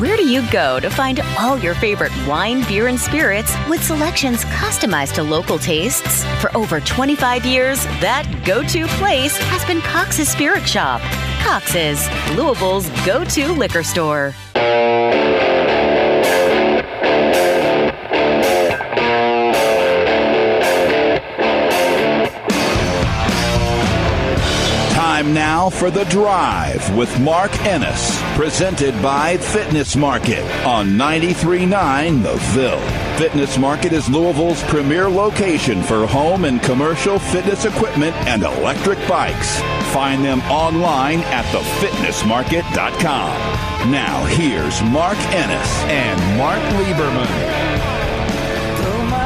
Where do you go to find all your favorite wine, beer, and spirits with selections customized to local tastes? For over 25 years, that go to place has been Cox's Spirit Shop. Cox's, Louisville's go to liquor store. Time now for The Drive with Mark Ennis, presented by Fitness Market on 93.9 The Ville. Fitness Market is Louisville's premier location for home and commercial fitness equipment and electric bikes. Find them online at thefitnessmarket.com. Now, here's Mark Ennis and Mark Lieberman.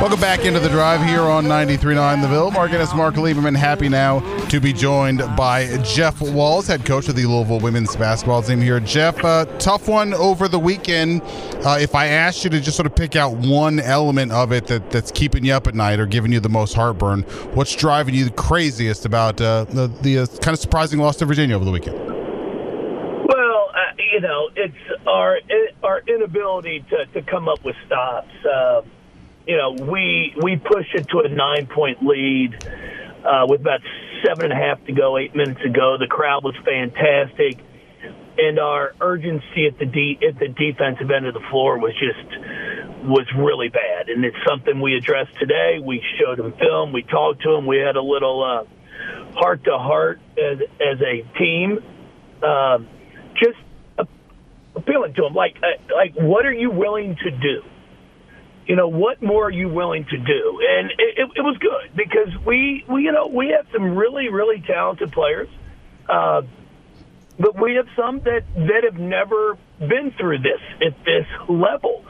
Welcome back into the drive here on 93.9 The Ville. Mark Ennis, Mark Lieberman, happy now to be joined by Jeff Walz, head coach of the Louisville women's basketball team here. Jeff, uh, tough one over the weekend. Uh, if I asked you to just sort of pick out one element of it that, that's keeping you up at night or giving you the most heartburn, what's driving you the craziest about uh, the, the uh, kind of surprising loss to Virginia over the weekend? Well, uh, you know, it's our our inability to, to come up with stops. Uh, you know, we we pushed it to a nine point lead uh, with about seven and a half to go, eight minutes to go. The crowd was fantastic, and our urgency at the de- at the defensive end of the floor was just was really bad. And it's something we addressed today. We showed them film. We talked to them. We had a little heart to heart as as a team, um, just appealing to them like uh, like what are you willing to do? You know, what more are you willing to do? And it, it, it was good because we, we, you know, we have some really, really talented players, uh, but we have some that that have never been through this at this level.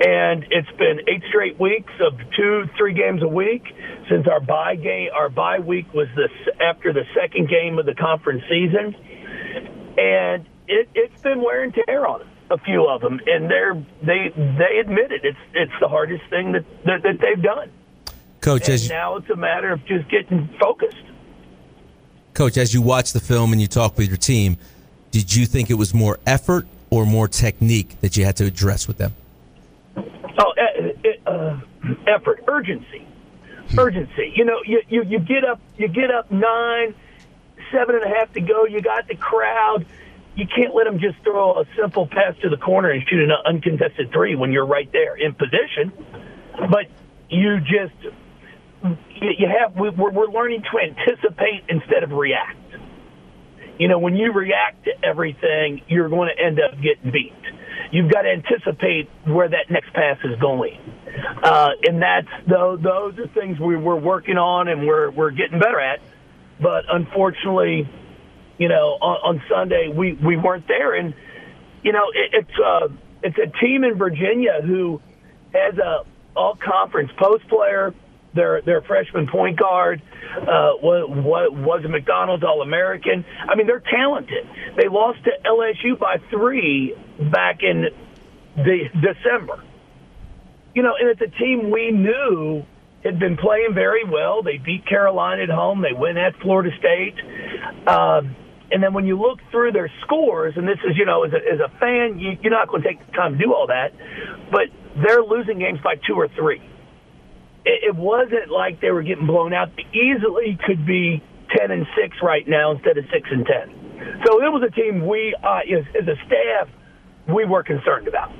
And it's been eight straight weeks of two, three games a week since our bye game. Our bye week was this after the second game of the conference season, and it, it's been wear and tear on us a few of them, and they're they they admit it. It's it's the hardest thing that that, that they've done. Coach, and as now it's a matter of just getting focused. Coach, as you watch the film and you talk with your team, did you think it was more effort or more technique that you had to address with them? Oh, uh, uh, effort, urgency, urgency. You know, you, you you get up, you get up nine, seven and a half to go. You got the crowd you can't let them just throw a simple pass to the corner and shoot an uncontested three when you're right there in position. But you just you have we're, we're learning to anticipate instead of react. You know, when you react to everything, you're going to end up getting beat. You've got to anticipate where that next pass is going, uh, and that's those those are things we, we're working on and we're we're getting better at. But unfortunately, you know, on, on Sunday we we weren't there, and you know it, it's uh, it's a team in Virginia who has a all conference post player. Their their freshman point guard uh, was, was a McDonald's All American. I mean, they're talented. They lost to LSU by three back in the December. You know, and it's a team we knew had been playing very well. They beat Carolina at home. They win at Florida State. Um, and then when you look through their scores, and this is, you know, as a, as a fan, you, you're not going to take the time to do all that, but they're losing games by two or three. It, it wasn't like they were getting blown out. They easily could be 10 and 6 right now instead of 6 and 10. So it was a team we, uh, as, as a staff, we were concerned about.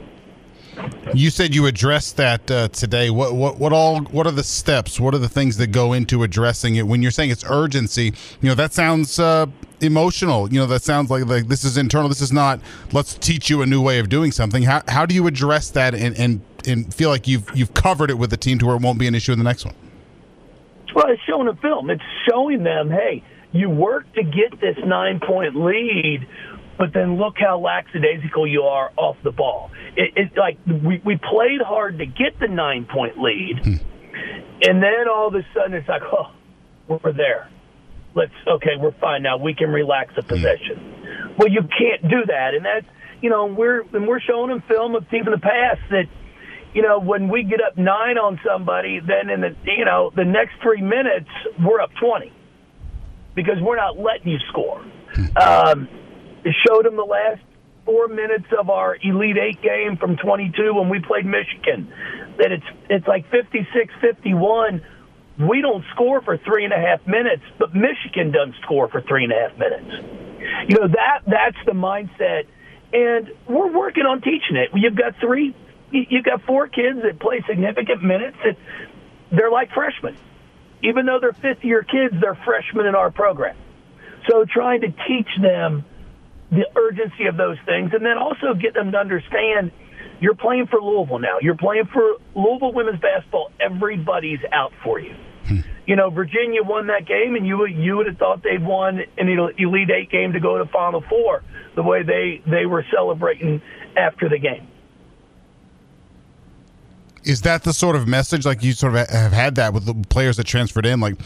You said you addressed that uh, today. What what what all what are the steps? What are the things that go into addressing it? When you're saying it's urgency, you know that sounds uh, emotional. You know that sounds like like this is internal. This is not. Let's teach you a new way of doing something. How how do you address that and and and feel like you've you've covered it with the team to where it won't be an issue in the next one? Well, it's showing a film. It's showing them, hey, you work to get this nine point lead but then look how lackadaisical you are off the ball. It, it's like we, we played hard to get the nine point lead, hmm. and then all of a sudden it's like, oh, we're there. Let's okay, we're fine now. We can relax the hmm. possession. Well, you can't do that, and that's you know we're and we're showing them film of teams in the past that you know, when we get up nine on somebody, then in the you know the next three minutes we're up twenty because we're not letting you score. Hmm. Um, it showed them the last four minutes of our Elite Eight game from 22 when we played Michigan that it's it's like 56-51. We don't score for three and a half minutes, but Michigan doesn't score for three and a half minutes. You know that that's the mindset, and we're working on teaching it. You've got three, you've got four kids that play significant minutes. That they're like freshmen even though they're fifth year kids, they're freshmen in our program. So trying to teach them the urgency of those things and then also get them to understand you're playing for Louisville now. You're playing for Louisville women's basketball. Everybody's out for you. Hmm. You know, Virginia won that game, and you you would have thought they'd won an Elite Eight game to go to Final Four. The way they they were celebrating after the game is that the sort of message like you sort of have had that with the players that transferred in like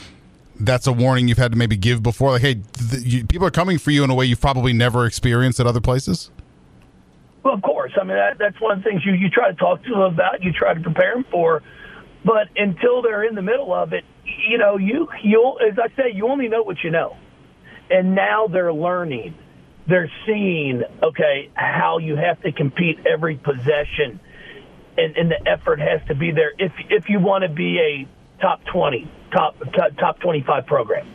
that's a warning you've had to maybe give before? Like hey th- you, people are coming for you in a way you've probably never experienced at other places? Well of course. I mean that, that's one of the things you, you try to talk to them about you try to prepare them for but until they're in the middle of it you know you you as i say you only know what you know. And now they're learning. They're seeing okay how you have to compete every possession and, and the effort has to be there. If if you want to be a top twenty, top top twenty five program.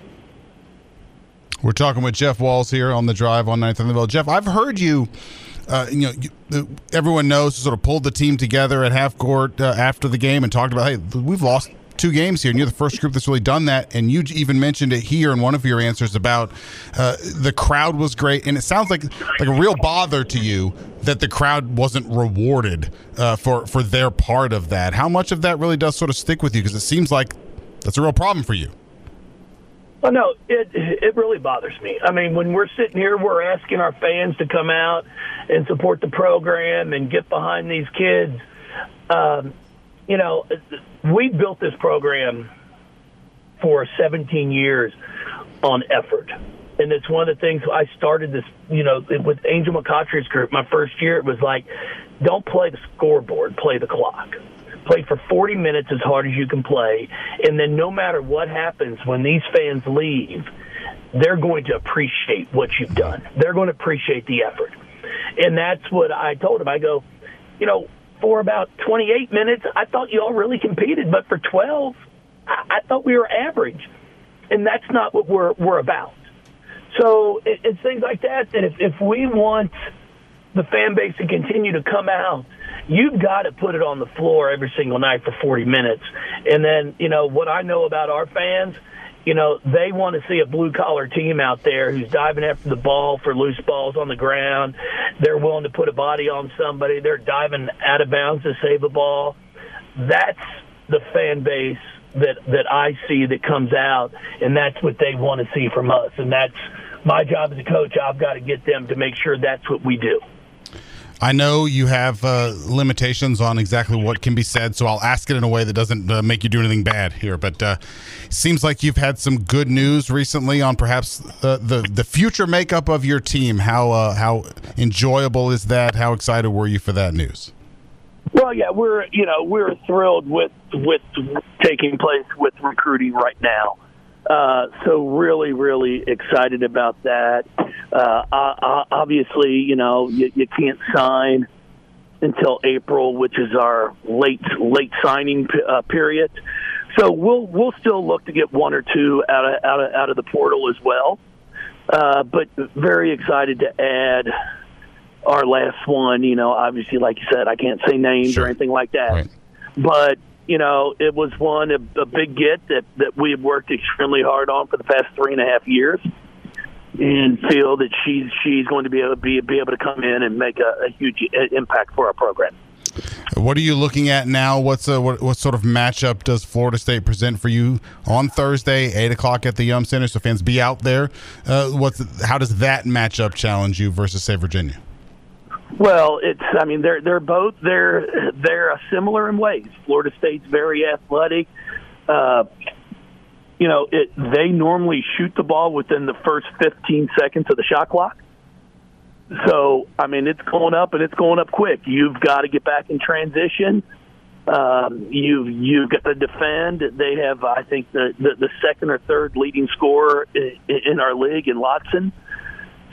We're talking with Jeff Walz here on the drive on Ninth and the Ville. Jeff, I've heard you. Uh, you know, everyone knows sort of pulled the team together at half court uh, after the game and talked about, hey, we've lost two games here, and you're the first group that's really done that. And you even mentioned it here in one of your answers about uh, the crowd was great, and it sounds like like a real bother to you that the crowd wasn't rewarded uh, for for their part of that. How much of that really does sort of stick with you? Because it seems like that's a real problem for you. Well, no, it it really bothers me. I mean, when we're sitting here, we're asking our fans to come out and support the program and get behind these kids. Um, you know, we built this program for 17 years on effort. And it's one of the things I started this, you know, with Angel McCoughtry's group. My first year, it was like, don't play the scoreboard, play the clock. Play for 40 minutes as hard as you can play. And then no matter what happens, when these fans leave, they're going to appreciate what you've done. They're going to appreciate the effort. And that's what I told them. I go, you know, for about 28 minutes, I thought you all really competed, but for 12, I, thought we were average, and that's not what we're we're about. So it, it's things like that that if, if we want the fan base to continue to come out, you've got to put it on the floor every single night for 40 minutes. And then, you know, what I know about our fans – you know, they want to see a blue collar team out there who's diving after the ball for loose balls on the ground. They're willing to put a body on somebody. They're diving out of bounds to save a ball. That's the fan base that that I see that comes out, and that's what they want to see from us. And that's my job as a coach. I've got to get them to make sure that's what we do. I know you have uh, limitations on exactly what can be said, so I'll ask it in a way that doesn't uh, make you do anything bad here. But uh, seems like you've had some good news recently on perhaps uh, the the future makeup of your team. How uh, how enjoyable is that? How excited were you for that news? Well, yeah, we're you know we're thrilled with with taking place with recruiting right now. Uh, so really, really excited about that. Uh, obviously, you know, you, you can't sign until April, which is our late late signing uh, period. So we'll we'll still look to get one or two out of out of out of the portal as well. Uh, but very excited to add our last one. You know, obviously, like you said, I can't say names sure. or anything like that. Right. But you know, it was one a, a big get that that we have worked extremely hard on for the past three and a half years, and feel that she's she's going to be able to be, be able to come in and make a, a huge impact for our program. What are you looking at now? What's a, what, what sort of matchup does Florida State present for you on Thursday, eight o'clock at the Yum Center? So fans be out there. Uh, what's how does that matchup challenge you versus say Virginia? Well, it's I mean they're they're both they're they're similar in ways. Florida State's very athletic. Uh, you know, it they normally shoot the ball within the first 15 seconds of the shot clock. So, I mean, it's going up and it's going up quick. You've got to get back in transition. Um, you've you've got to defend. They have, I think, the the, the second or third leading scorer in, in our league in Latson.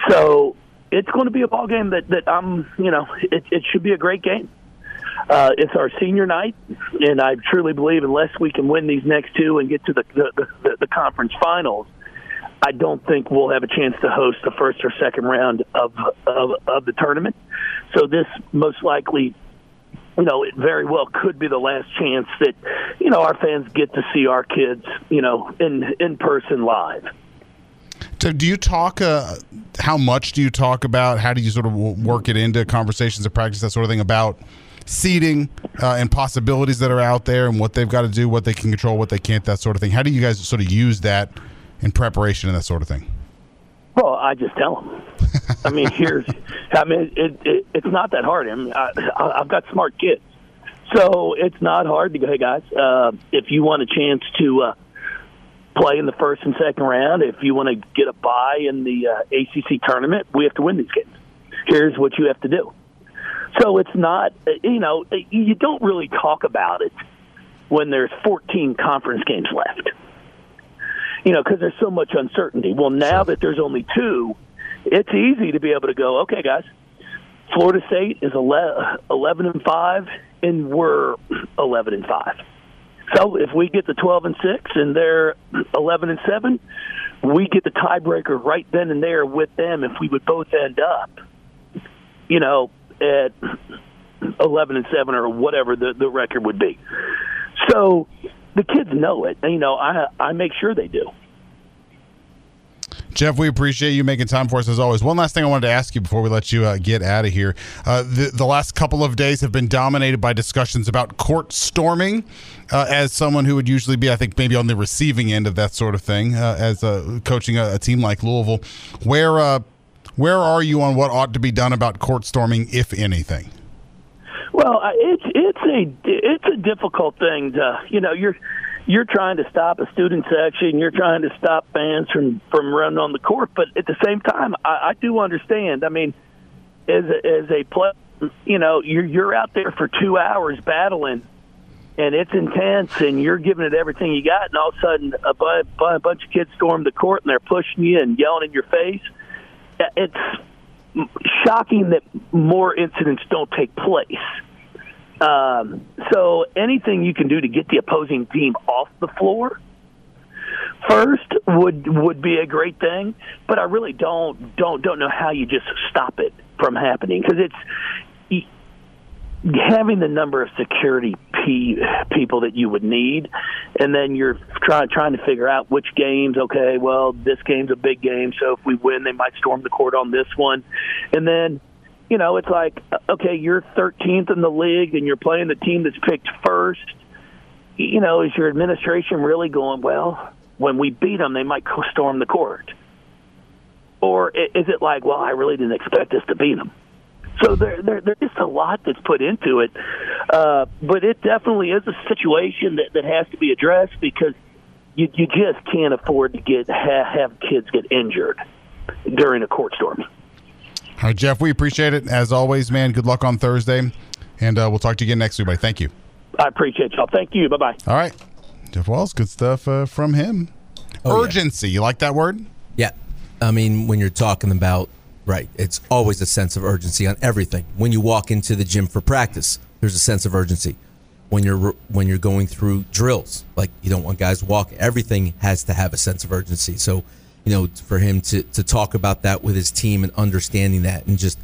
So it's going to be a ball game that that I'm, you know, it, it should be a great game. Uh, it's our senior night, and I truly believe unless we can win these next two and get to the the, the, the conference finals, I don't think we'll have a chance to host the first or second round of, of of the tournament. So this most likely, you know, it very well could be the last chance that you know our fans get to see our kids, you know, in in person live. So do you talk? Uh, how much do you talk about? How do you sort of work it into conversations of practice, that sort of thing about seating uh, and possibilities that are out there, and what they've got to do, what they can control, what they can't, that sort of thing. How do you guys sort of use that? in preparation and that sort of thing? Well, I just tell them. I mean, here's. I mean, it, it, it's not that hard. I mean, I, I've got smart kids, so it's not hard to go. Hey, guys, uh, if you want a chance to uh, play in the first and second round, if you want to get a bye in the uh, ACC tournament, we have to win these games. Here's what you have to do. So it's not. You know, you don't really talk about it when there's 14 conference games left you know, because there's so much uncertainty. Well, now that there's only two, it's easy to be able to go, okay, guys, Florida State is 11 and 5, and we're 11 and 5. So if we get the 12 and 6 and they're 11 and 7, we get the tiebreaker right then and there with them if we would both end up, you know, at 11 and 7 or whatever the, the record would be. So the kids know it. You know, I I make sure they do. Jeff, we appreciate you making time for us as always. One last thing I wanted to ask you before we let you uh, get out of here. Uh, the, the, last couple of days have been dominated by discussions about court storming. Uh, as someone who would usually be, I think, maybe on the receiving end of that sort of thing, uh, as uh, coaching a, a, team like Louisville, where uh, where are you on what ought to be done about court storming, if anything? Well, it's it's a it's a difficult thing to you know you're you're trying to stop a student section, you're trying to stop fans from from running on the court, but at the same time, I, I do understand. I mean, as a, as a player, you know, you're you're out there for two hours battling, and it's intense, and you're giving it everything you got, and all of a sudden, a, bu- a bunch of kids storm the court and they're pushing you and yelling in your face. It's shocking that more incidents don't take place. Um, so anything you can do to get the opposing team off the floor first would would be a great thing. But I really don't don't don't know how you just stop it from happening because it's having the number of security people that you would need, and then you're trying trying to figure out which games. Okay, well, this game's a big game, so if we win, they might storm the court on this one, and then you know it's like okay, you're 13th in the league, and you're playing the team that's picked first. You know, is your administration really going well? When we beat them, they might storm the court, or is it like, well, I really didn't expect us to beat them? So there, there, there's just a lot that's put into it, uh, but it definitely is a situation that, that has to be addressed because you, you just can't afford to get have, have kids get injured during a court storm. All right, Jeff, we appreciate it as always, man. Good luck on Thursday, and uh, we'll talk to you again next week, buddy. Thank you. I appreciate y'all. Thank you. Bye bye. All right, Jeff Walz, good stuff uh, from him. Oh, Urgency, yeah. you like that word? Yeah, I mean when you're talking about Right. It's always a sense of urgency on everything. When you walk into the gym for practice, there's a sense of urgency. When you're when you're going through drills, like you don't want guys walk. Everything has to have a sense of urgency. So, you know, for him to to talk about that with his team and understanding that, and just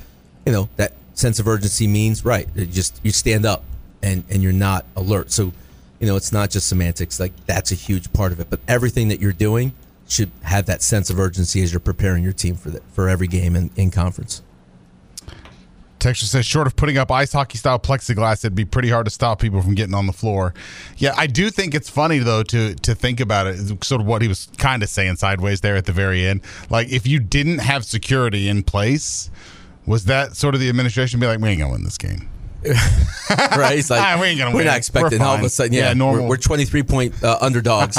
you know that sense of urgency means right. just you stand up and and you're not alert. So, you know, it's not just semantics. Like that's a huge part of it. But everything that you're doing should have that sense of urgency as you're preparing your team for for every game in, in conference. Texture says, short of putting up ice hockey style plexiglass, it'd be pretty hard to stop people from getting on the floor. Yeah, I do think it's funny though to to think about it. Sort of what he was kind of saying sideways there at the very end. Like if you didn't have security in place, was that sort of the administration be like, we ain't gonna win this game? right? He's like, Ah, we ain't gonna we're win. not expecting all of a sudden. Yeah, Yeah, normal. We're, we're 23 point uh, underdogs.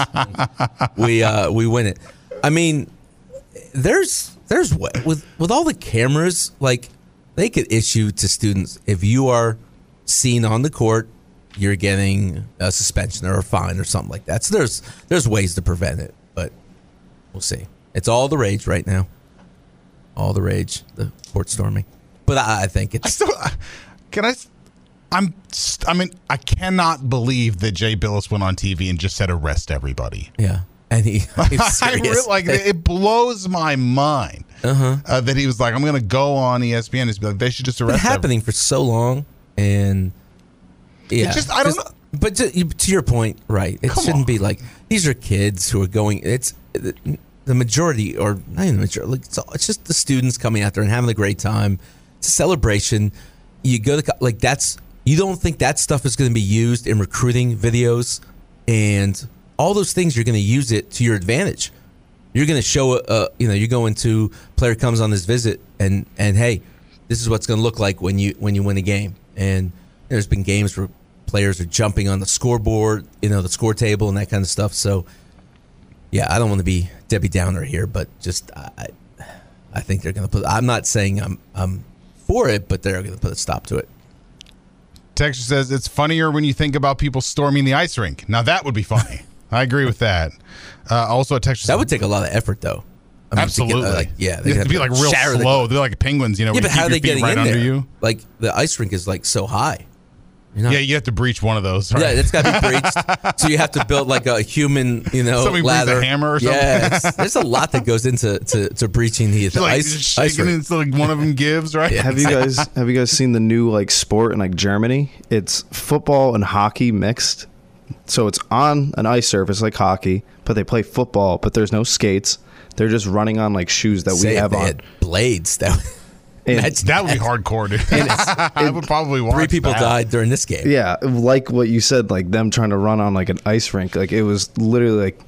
we uh, we win it. I mean, there's there's with with all the cameras, like they could issue to students if you are seen on the court, you're getting a suspension or a fine or something like that. So there's there's ways to prevent it, but we'll see. It's all the rage right now. All the rage, the court storming. But I, I think I it's still can I. I'm. I mean, I cannot believe that Jay Bilas went on TV and just said arrest everybody. yeah. And he, I really, like it blows my mind uh-huh. that he was like, "I'm going to go on ESPN." and be like, "They should just been arrest." every-" happening for so long, and yeah, just- I don't know. But to, to your point, right? It Come shouldn't on. be like these are kids who are going. It's the, the majority, or not even the majority. Like, it's, all- it's just the students coming out there and having a great time. It's a celebration. You go to like that's. You don't think that stuff is going to be used in recruiting videos and all those things? You're going to use it to your advantage. You're going to show, uh, you know, you're going to player comes on this visit, and and hey, this is what's going to look like when you when you win a game. And there's been games where players are jumping on the scoreboard, you know, the score table and that kind of stuff. So, yeah, I don't want to be Debbie Downer here, but just I, I think they're going to put. I'm not saying I'm I'm for it, but they're going to put a stop to it. Texture says it's funnier when you think about people storming the ice rink. Now that would be funny. I agree with that. Uh, also, a texture That would take a lot of effort, though. I mean, to get, uh, absolutely. like, yeah, they have to be like real shatter the- slow. They're like penguins, you know. Yeah, but you how are keep they getting right in under there? you? Like the ice rink is like so high. You're not- Yeah, you have to breach one of those. Right? Yeah, it's got to be breached. so you have to build like a human, you know, Somebody brings a hammer or something? Yeah, there's a lot that goes into to, to breaching the, the like ice, just ice shaking rink. it until like one of them gives. Right? Yeah. Have you guys have you guys seen the new like sport in like Germany? It's football and hockey mixed. So it's on an ice surface like hockey, but they play football, but there's no skates. They're just running on like shoes that Say we have they on. had blades. That And- that's- That would be hardcore, dude. I would probably watch. three people that. died during this game. yeah, like what you said, like them trying to run on like an ice rink. Like it was literally like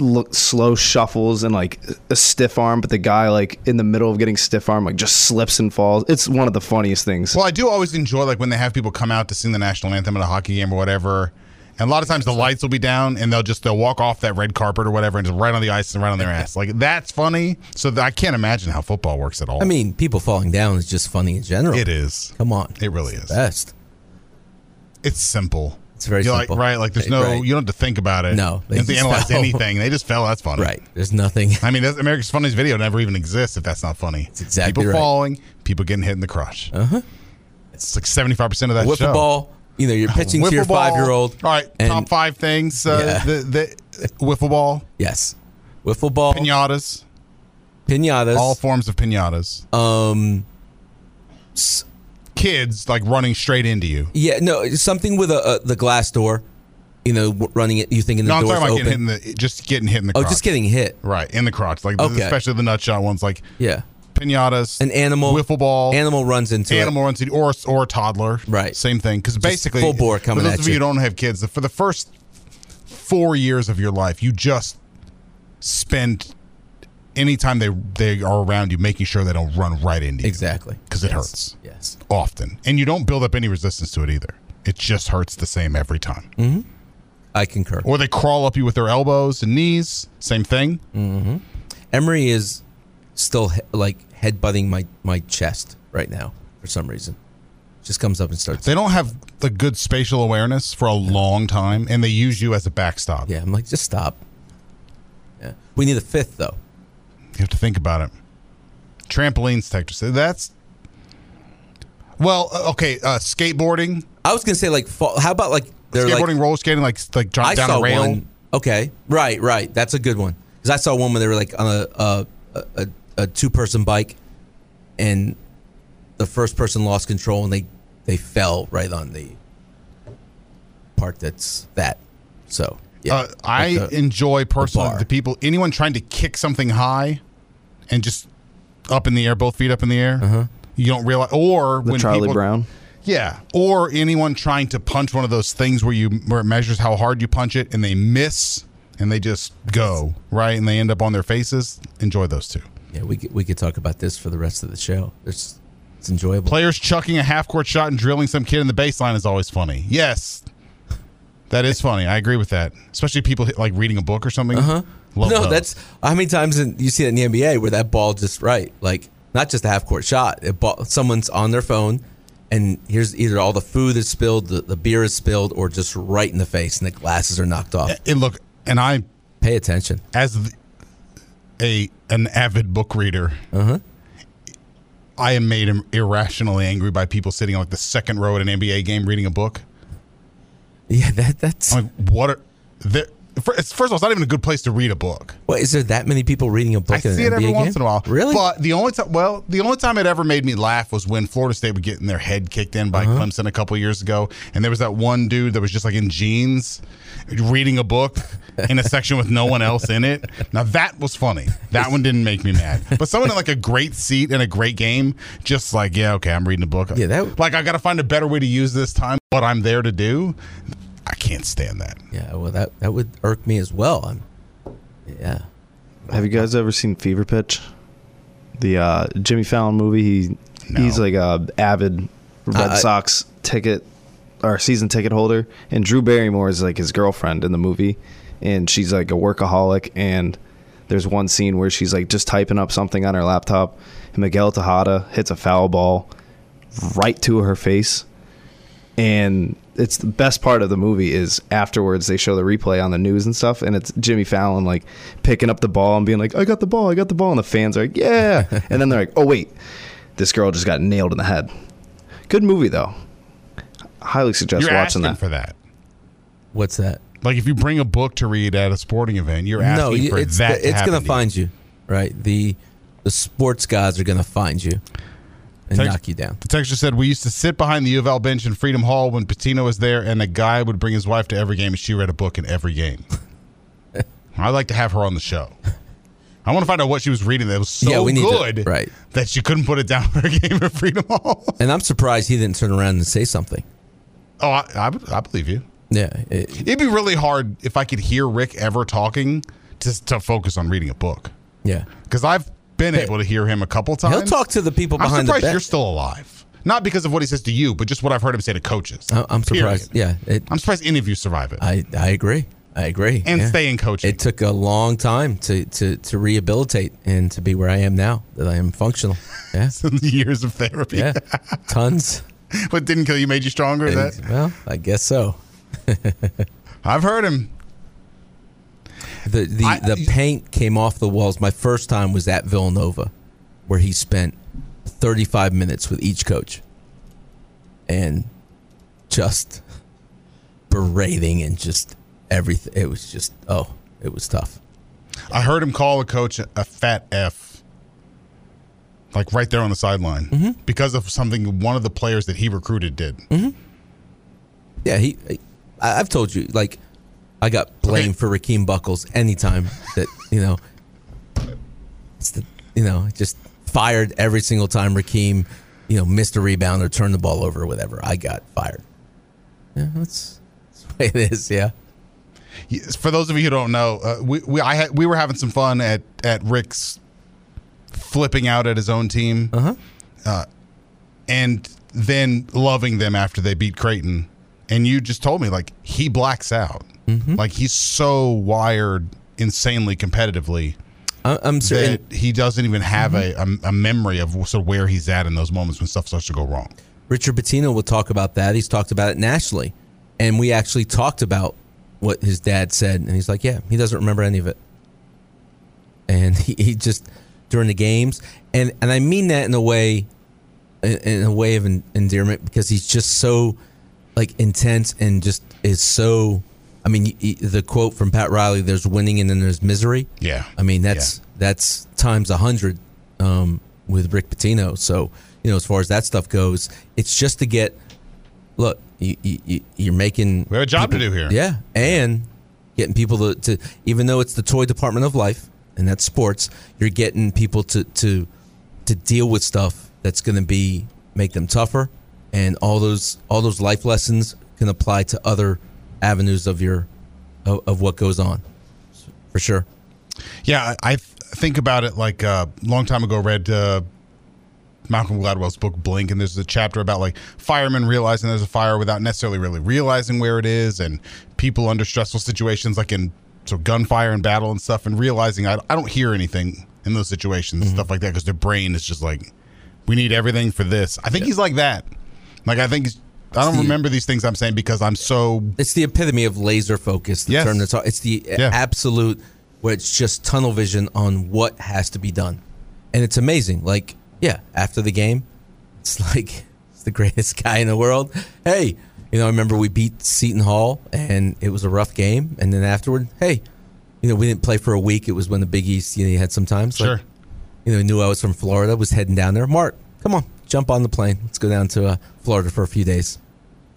look slow shuffles and like a stiff arm, but the guy like in the middle of getting stiff arm like just slips and falls. It's one of the funniest things. Well, I do always enjoy like when they have people come out to sing the national anthem at a hockey game or whatever. And a lot of times the lights will be down and they'll just they'll walk off that red carpet or whatever and just right on the ice and right on their ass. Like that's funny. So th- I can't imagine how football works at all. I mean, people falling down is just funny in general. it is. Come on, It really is. best. It's simple. It's very You're simple. Like, right? Like there's no Right. you don't have to think about it. No, you don't have to they analyze fell. anything. They just fell. That's funny. Right. There's nothing. I mean, that's, America's Funniest Video never even exists if that's not funny. It's exactly people right. falling, people getting hit in the crotch. Uh huh. It's like seventy five percent of that Wiffle show. ball. You know, you're pitching to your five year old. All right, top five things. Uh, Yeah. the, the wiffle ball, Yes. Wiffle ball. pinatas, Pinatas. all forms of pinatas. um. s- Kids like running straight into you. Yeah. No. Something with a, a the glass door. You know, running it. You thinking the No, I'm door's talking about open? getting hit in the just getting hit in the. oh, crotch. just getting hit. right in the crotch, like Okay. especially the nut shot ones, like Yeah. Pinatas, An animal. wiffle ball, Animal runs into animal it. runs into or or a toddler. Right. Same thing. Because basically, full bore coming for those at of you you. who don't have kids, for the first four years of your life, you just spend anytime they they are around you, making sure they don't run right into you. Exactly. Because it Yes. hurts Yes. often, and you don't build up any resistance to it either. It just hurts the same every time. Mm-hmm. I concur. Or they crawl up you with their elbows and knees. Same thing. Emery is still he- like headbutting my my chest right now for some reason. Just comes up and starts. They don't have the good spatial awareness for a long time, and they use you as a backstop. Yeah, I'm like, just stop. Yeah, we need a fifth though. You have to think about it. Trampolines, Texas. That's well, uh, okay. Uh, skateboarding, I was gonna say like, fall, how about like they're skateboarding, like roller skating, like like jump I down saw a rail. one. Okay, right, right. That's a good one because I saw one where they were like on a a, a, a two person bike, and the first person lost control and they they fell right on the part that's that. So yeah, uh, I like the- enjoy personally bar. the people, anyone trying to kick something high, and just up in the air, both feet up in the air. Uh-huh. You don't realize, or The when Charlie people, Brown. Yeah, or anyone trying to punch one of those things where you where it measures how hard you punch it, and they miss, and they just go right, and they end up on their faces. Enjoy those two. Yeah, we could, we could talk about this for the rest of the show. It's it's enjoyable. Players chucking a half court shot and drilling some kid in the baseline is always funny. Yes, that is funny. I agree with that. Especially people like reading a book or something. Uh huh. no, that's how many times in, you see it in the NBA where that ball just right, like not just a half court shot. It ball, someone's on their phone, and here's either all the food is spilled, the, the beer is spilled, or just right in the face, and the glasses are knocked off. and look, and I Pay attention. as the, a an avid book reader. Uh-huh. I am made irrationally angry by people sitting on like the second row at an NBA game reading a book. Yeah, that that's. I'm like, what are there? First of all, it's not even a good place to read a book. What is there that many people reading a book? I in see it every NBA once in a while. Really? But the only time, well, the only time it ever made me laugh was when Florida State would get in their head kicked in by Uh-huh. Clemson a couple years ago, and there was that one dude that was just like in jeans, reading a book in a section with no one else in it. Now that was funny. That one didn't make me mad. But someone in like a great seat in a great game, just like yeah, okay, I'm reading a book. Yeah, that- like I got to find a better way to use this time. What I'm there to do, I can't stand that. yeah, well, that that would irk me as well. I'm, yeah. Have you guys ever seen Fever Pitch? The uh, Jimmy Fallon movie. He No. he's like a avid Red I- Sox ticket or season ticket holder, and Drew Barrymore is like his girlfriend in the movie, and she's like a workaholic. And there's one scene where she's like just typing up something on her laptop, and Miguel Tejada hits a foul ball right to her face, and it's the best part of the movie is afterwards they show the replay on the news and stuff and it's jimmy fallon like picking up the ball and being like i got the ball i got the ball and the fans are like yeah and then they're like oh wait this girl just got nailed in the head good movie though highly suggest You're watching asking that for that. What's that? Like if you bring a book to read at a sporting event, you're asking no, you- for it's that. to it's happen gonna to you. find you, right? The the sports guys are gonna find you and Text- knock you down. The texter said we used to sit behind the U of L bench in Freedom Hall when Pitino was there, and a guy would bring his wife to every game, and she read a book in every game. I'd like to have her on the show. I want to find out what she was reading that was so Yeah, we need to- good right. that she couldn't put it down for a game at Freedom Hall. And I'm surprised he didn't turn around and say something. Oh, I, I, I believe you. Yeah, it- It'd be really hard if I could hear Rick ever talking to, to focus on reading a book. yeah. Because I've been able to hear him a couple times. He'll talk to the people behind I'm the surprised bench. you're still alive. Not because of what he says to you, but just what I've heard him say to coaches. I- I'm surprised. Period. Yeah, it, I'm surprised any of you survive it I I agree. I agree. and yeah. stay in coaching. It took a long time to, to, to rehabilitate and to be where I am now, that I am functional. Yeah. years of therapy. Yeah. Tons. what didn't kill you made you stronger. And, That well, I guess so. I've heard him. The the, I- the paint came off the walls. My first time was at Villanova, where he spent 35 minutes with each coach, and just berating and just everything. It was just oh, it was tough. I heard him call a coach a fat f, like right there on the sideline, Mm-hmm. because of something one of the players that he recruited did. Mm-hmm. Yeah, he. I, I've told you, like, I got blamed for Rakeem Buckles anytime that you know. It's the you know just fired every single time Rakeem, you know, missed a rebound or turned the ball over or whatever. I got fired. Yeah, that's, that's the way it is. Yeah. For those of you who don't know, uh, we we I had, we were having some fun at at Rick's flipping out at his own team, uh-huh. and then loving them after they beat Creighton. And you just told me like he blacks out, mm-hmm. like he's so wired insanely competitively I'm certain. that he doesn't even have mm-hmm. a, a a memory of sort of where he's at in those moments when stuff starts to go wrong. Richard Pitino will talk about that. He's talked about it nationally, and we actually talked about what his dad said, and he's like, "Yeah, he doesn't remember any of it." And he, he just during the games, and and I mean that in a way, in a way of endearment, because he's just so like intense and just is so. I mean, the quote from Pat Riley: "There's winning and then there's misery." Yeah. I mean, that's that's times a hundred um, with Rick Pitino. So you know, as far as that stuff goes, it's just to get. Look, you, you, you- you're making. We have a job to do here. Yeah, and getting people to, to even though it's the toy department of life and that's sports, you're getting people to to to deal with stuff that's going to be make them tougher, and all those all those life lessons can apply to other avenues of your of, of what goes on, for sure. Yeah, I think about it like a long time ago. Read uh, Malcolm Gladwell's book Blink, and there's a chapter about like firemen realizing there's a fire without necessarily really realizing where it is, and people under stressful situations like in so gunfire and battle and stuff, and realizing I, I don't hear anything in those situations and stuff like that because their brain is just like we need everything for this. I think he's like that. Like I think I don't the- remember these things I'm saying because I'm so It's the epitome of laser focus. The Yes. term that's it's the Yeah. absolute where it's just tunnel vision on what has to be done, and it's amazing. Like yeah, after the game, it's like it's the greatest guy in the world. Hey, you know, I remember we beat Seton Hall, and it was a rough game, and then afterward, hey, you know, we didn't play for a week. It was when the Big East, you know, you had some times. sure. Like, you know, knew I was from Florida, was heading down there. Mark, come on, jump on the plane. Let's go down to uh, Florida for a few days.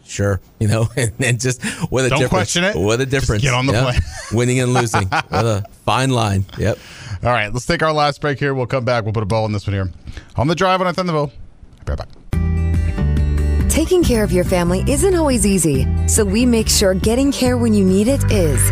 Sure, you know, and then just what a Don't difference. question it. What a Just difference. get on the Yep. plane. Winning and losing. what a fine line. Yep. All right, let's take our last break here. We'll come back. We'll put a ball in this one here on the drive on Thunderville. Be right back. Taking care of your family isn't always easy, so we make sure getting care when you need it is.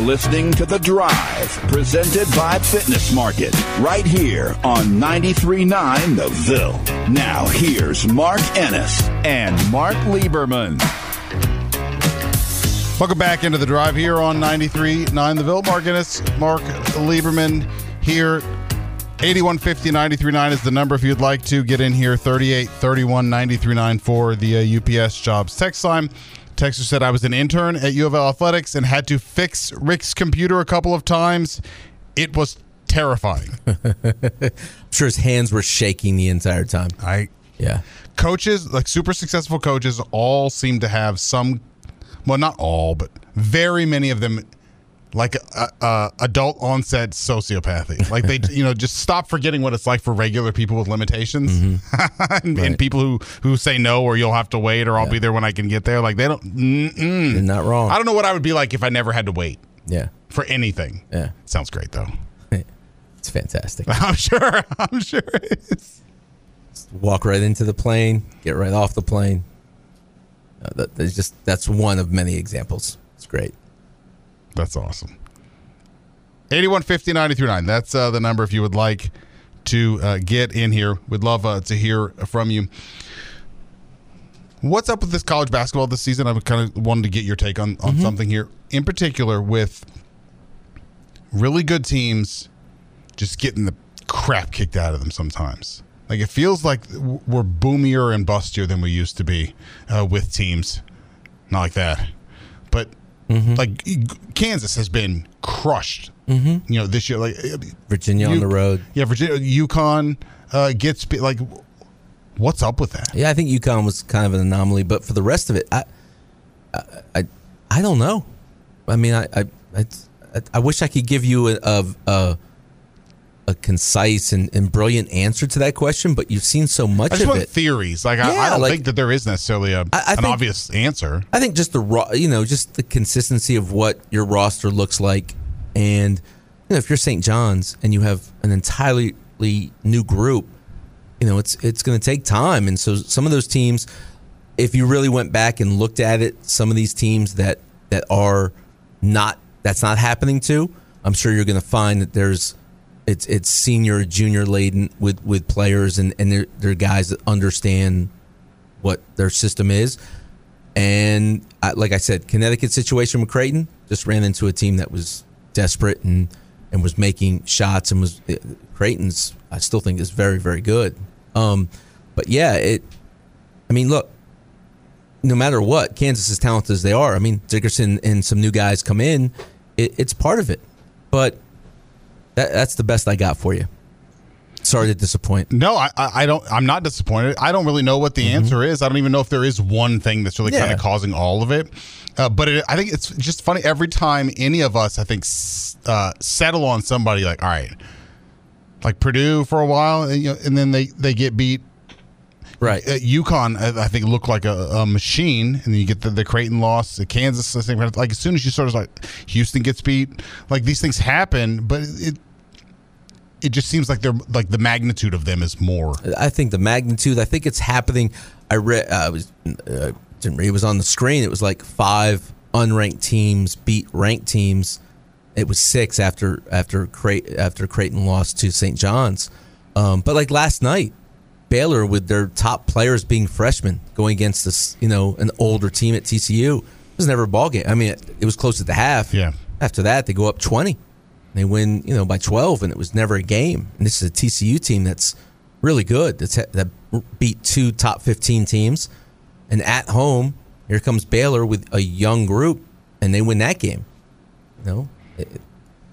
You're listening to The Drive, presented by Fitness Market, right here on 93.9 The Ville. Now, here's Mark Ennis and Mark Lieberman. Welcome back into the drive here on 93.9 The Ville. Mark Ennis, Mark Lieberman here. 8150 939 is the number if you'd like to get in here. 38 31 939 for the uh, UPS jobs text line. Texter said, I was an intern at U of L Athletics and had to fix Rick's computer a couple of times. It was terrifying. I'm sure his hands were shaking the entire time. I Yeah. coaches, like super successful coaches, all seem to have some, well, not all, but very many of them, like uh, uh, adult onset sociopathy. Like they, you know, just stop forgetting what it's like for regular people with limitations, and, and people who who say no or you'll have to wait or I'll be there when I can get there. Like they don't. Not wrong. I don't know what I would be like if I never had to wait Yeah. for anything. Yeah. Sounds great though. It's fantastic. I'm sure. I'm sure. It is. Walk right into the plane, get right off the plane. Uh, that, that's just that's one of many examples. It's great. That's awesome. 8150 939. That's uh, the number if you would like to uh, get in here. We'd love uh, to hear from you. What's up with this college basketball this season? I kind of wanted to get your take on, on something here, in particular with really good teams just getting the crap kicked out of them sometimes. Like it feels like we're boomier and bustier than we used to be uh, with teams. Not like that, but like e- Kansas has been crushed. Mm-hmm. You know this year, like Virginia on the road. Yeah, Virginia, UConn uh, gets like. What's up with that? Yeah, I think UConn was kind of an anomaly, but for the rest of it, I, I, I, I don't know. I mean, I, I, I, I wish I could give you a, a, a, a concise and, and brilliant answer to that question, but you've seen so much I just of want it. theories. Like I, I don't like- think that there is necessarily a, I- I an think- obvious answer. I think just the raw, you know, just the consistency of what your roster looks like, and you know, if you're St. John's and you have an entirely new group, you know, it's it's going to take time, and so some of those teams, if you really went back and looked at it, some of these teams that that are not that's not happening to, I'm sure you're going to find that there's it's it's senior junior laden with with players and and they're, they're guys that understand what their system is And I, like I said, Connecticut situation with Creighton just ran into a team that was desperate and and was making shots and was Creighton's. I still think is very very good. Um, but yeah, it. I mean, look. No matter what, Kansas as talented as they are, I mean, Dickinson and some new guys come in. It, it's part of it, but that, that's the best I got for you. Sorry to disappoint. No, I, I don't. I'm not disappointed. I don't really know what the mm-hmm. answer is. I don't even know if there is one thing that's really yeah. kind of causing all of it. Uh, but it, I think it's just funny every time any of us, I think, uh, settle on somebody like, all right, like Purdue for a while, and, you know, and then they they get beat. Right. At UConn, I think looked like a, a, machine, and then you get the, the Creighton loss. The Kansas, I think, like as soon as you sort of like Houston gets beat, like these things happen, but it it just seems like they're like the magnitude of them is more. I think the magnitude. I think it's happening. I read. Uh, I was uh, didn't read. It was on the screen. It was like five unranked teams beat ranked teams. It was six after after Creighton, after Creighton lost to St. John's. Um, but like last night, Baylor with their top players being freshmen going against this, you know, an older team at TCU. It was never a ball game. I mean, it, it was close at the half. Yeah. After that, they go up twenty. They win, you know, by 12, and it was never a game. And this is a TCU team that's really good. That's that beat two top 15 teams, and at home, here comes Baylor with a young group, and they win that game. You know, it,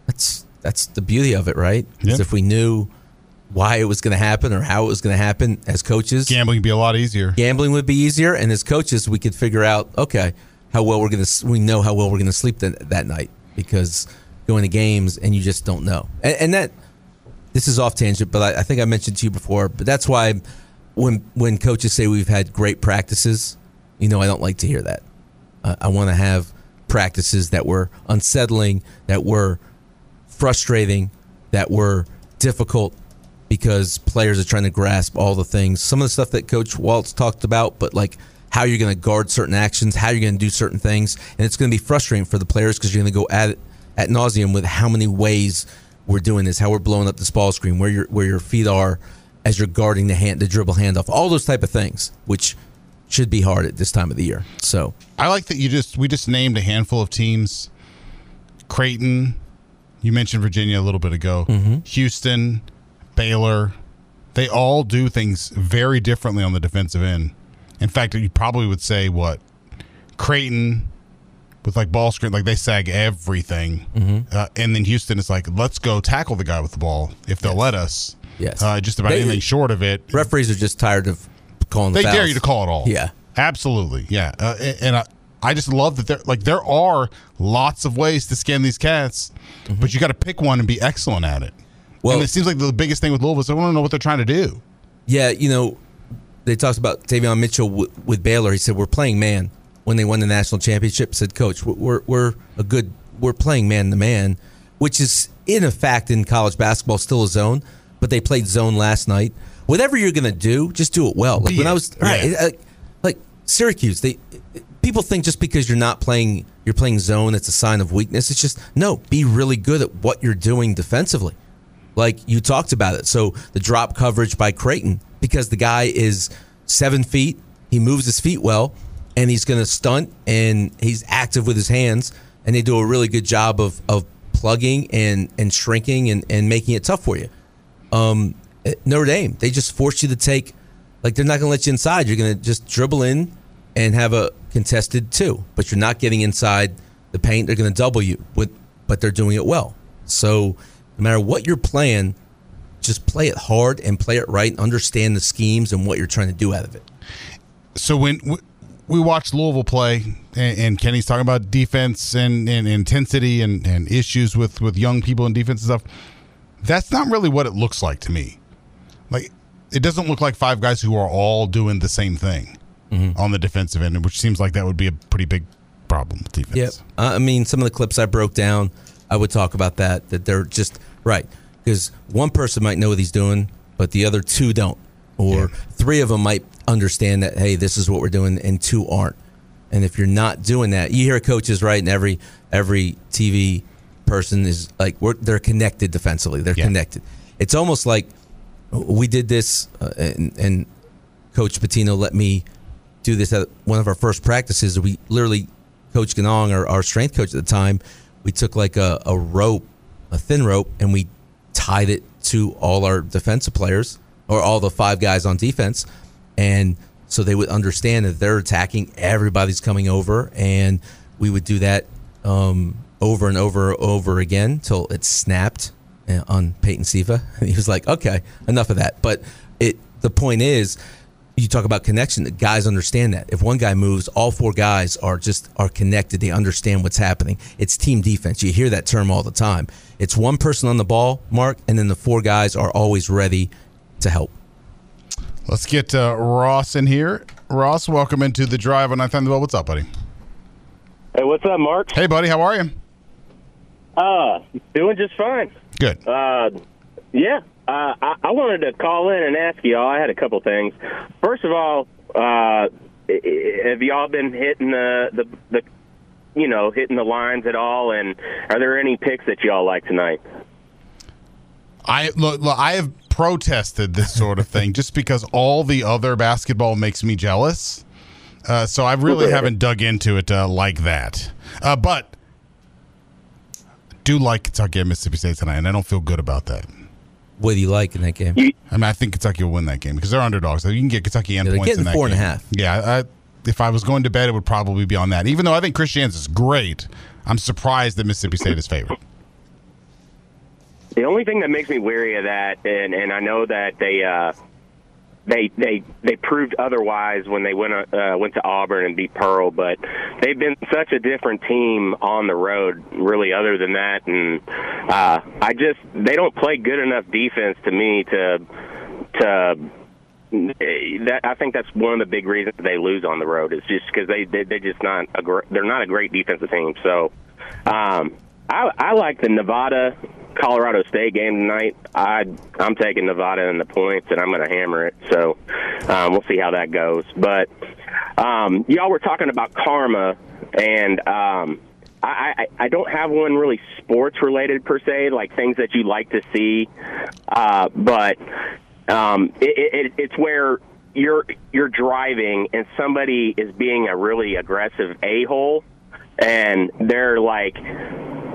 that's that's the beauty of it, right? Because if we knew why it was going to happen or how it was going to happen as coaches, gambling would be a lot easier. Gambling would be easier, and as coaches, we could figure out okay how well we're going to. We know how well we're going to sleep that, that night because going to games and you just don't know. And, and that this is off tangent, but I, I, think I mentioned to you before. But that's why when when coaches say we've had great practices, you know, I don't like to hear that. Uh, I want to have practices that were unsettling, that were frustrating, that were difficult because players are trying to grasp all the things. Some of the stuff that Coach Walz talked about, but like how you're going to guard certain actions, how you're going to do certain things, and it's going to be frustrating for the players because you're going to go at it at nauseum with how many ways we're doing this, how we're blowing up this ball screen, where your where your feet are as you're guarding the hand, the dribble handoff, all those type of things, which should be hard at this time of the year. So I like that you just we just named a handful of teams. Creighton, you mentioned Virginia a little bit ago. Mm-hmm. Houston, Baylor, they all do things very differently on the defensive end. In fact, you probably would say what Creighton with like ball screen, like they sag everything. Mm-hmm. Uh, and then Houston is like, let's go tackle the guy with the ball if they'll yes. let us. Yes. Uh, just about they, anything short of it. Referees are just tired of calling. The they fouls. dare you to call it all. Yeah. Absolutely. Yeah. Uh, and I, I just love that there like there are lots of ways to scan these cats, mm-hmm. but you got to pick one and be excellent at it. Well, and it seems like the biggest thing with Louisville is I want to know what they're trying to do. Yeah, you know, they talked about Davion Mitchell w- with Baylor. He said we're playing man when they won the national championship said, "Coach, we're we're a good we're playing man to man, which is in a fact in college basketball still a zone, but they played zone last night. Whatever you're gonna do, just do it well. Like when I was right, like, like Syracuse, they people think just because you're not playing you're playing zone, it's a sign of weakness. It's just no, be really good at what you're doing defensively. Like you talked about it. So the drop coverage by Creighton, because the guy is seven feet, he moves his feet well and he's going to stunt and he's active with his hands and they do a really good job of, of plugging and, and shrinking and, and making it tough for you. Um, Notre Dame, they just force you to take, like, they're not going to let you inside. You're going to just dribble in and have a contested two, but you're not getting inside the paint. They're going to double you, with, but they're doing it well. So no matter what you're playing, just play it hard and play it right and understand the schemes and what you're trying to do out of it. So when we watched Louisville play, and, Kenny's talking about defense and, and intensity and, and issues with, with young people and defense and stuff. That's not really what it looks like to me. Like, it doesn't look like five guys who are all doing the same thing mm-hmm. on the defensive end, which seems like that would be a pretty big problem with defense. Yep. I mean, some of the clips I broke down, I would talk about that, that they're just right. Because one person might know what he's doing, but the other two don't. Or yeah. three of them might understand that hey, this is what we're doing, and two aren't. And if you're not doing that, you hear coaches right, and every every TV person is like they're connected defensively. They're yeah. connected. It's almost like we did this, uh, and, and Coach Pitino let me do this at one of our first practices. We literally, Coach Ganong, our, our strength coach at the time, we took like a, a rope, a thin rope, and we tied it to all our defensive players or all the five guys on defense. And so they would understand that they're attacking, everybody's coming over. And we would do that um, over and over and over again till it snapped uh, on Peyton Siva. He was like, okay, enough of that. But it the point is, you talk about connection. The guys understand that. If one guy moves, all four guys are just are connected. They understand what's happening. It's team defense. You hear that term all the time. It's one person on the ball, Mark, and then the four guys are always ready to help. Let's get uh, Ross in here. Ross, welcome into the drive on Ninth on the Bell. What's up, buddy? Hey, what's up, Mark? Hey, buddy. How are you? Uh, doing just fine. Good. Uh, yeah. Uh, I, I wanted to call in and ask y'all. I had a couple things. First of all, uh, have y'all been hitting the, the the you know hitting the lines at all? And are there any picks that y'all like tonight? I look, look, I have protested this sort of thing just because all the other basketball makes me jealous. Uh, so I really haven't dug into it uh, like that. Uh, but do like Kentucky and Mississippi State tonight, and I don't feel good about that. What do you like in that game? I mean, I think Kentucky will win that game because they're underdogs. So you can get Kentucky and Yeah, points in that four and a game. half. Yeah, I, if I was going to bed, it would probably be on that. Even though I think Chris Jans is great, I'm surprised that Mississippi State is favored. The only thing that makes me weary of that, and and I know that they uh, they they they proved otherwise when they went uh, went to Auburn and beat Pearl, but they've been such a different team on the road. Really, other than that, and uh, I just they don't play good enough defense to me to to. That I think that's one of the big reasons they lose on the road is just because they, they they're just not a gr- they're not a great defensive team. So um, I, I like the Nevada Colorado State game tonight. I I'm taking Nevada in the points, and I'm going to hammer it. So um, we'll see how that goes. But um, y'all were talking about karma, and um, I, I I don't have one really sports related per se, like things that you like to see, uh, but um, it, it, it's where you're you're driving and somebody is being a really aggressive a hole, and they're like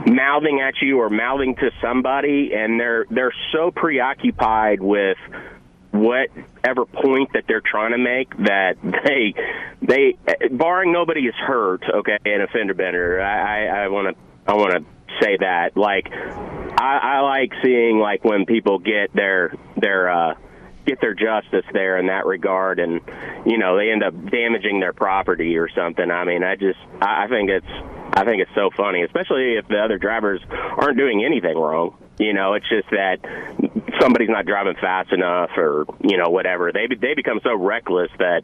mouthing at you or mouthing to somebody, and they're they're so preoccupied with whatever point that they're trying to make that they they barring nobody is hurt okay in a fender bender i i want to i want to say that like i i like seeing like when people get their their uh get their justice there in that regard and you know they end up damaging their property or something. I mean i just i I think it's i think it's so funny especially if the other drivers aren't doing anything wrong you know it's just that somebody's not driving fast enough or you know whatever. They they become so reckless that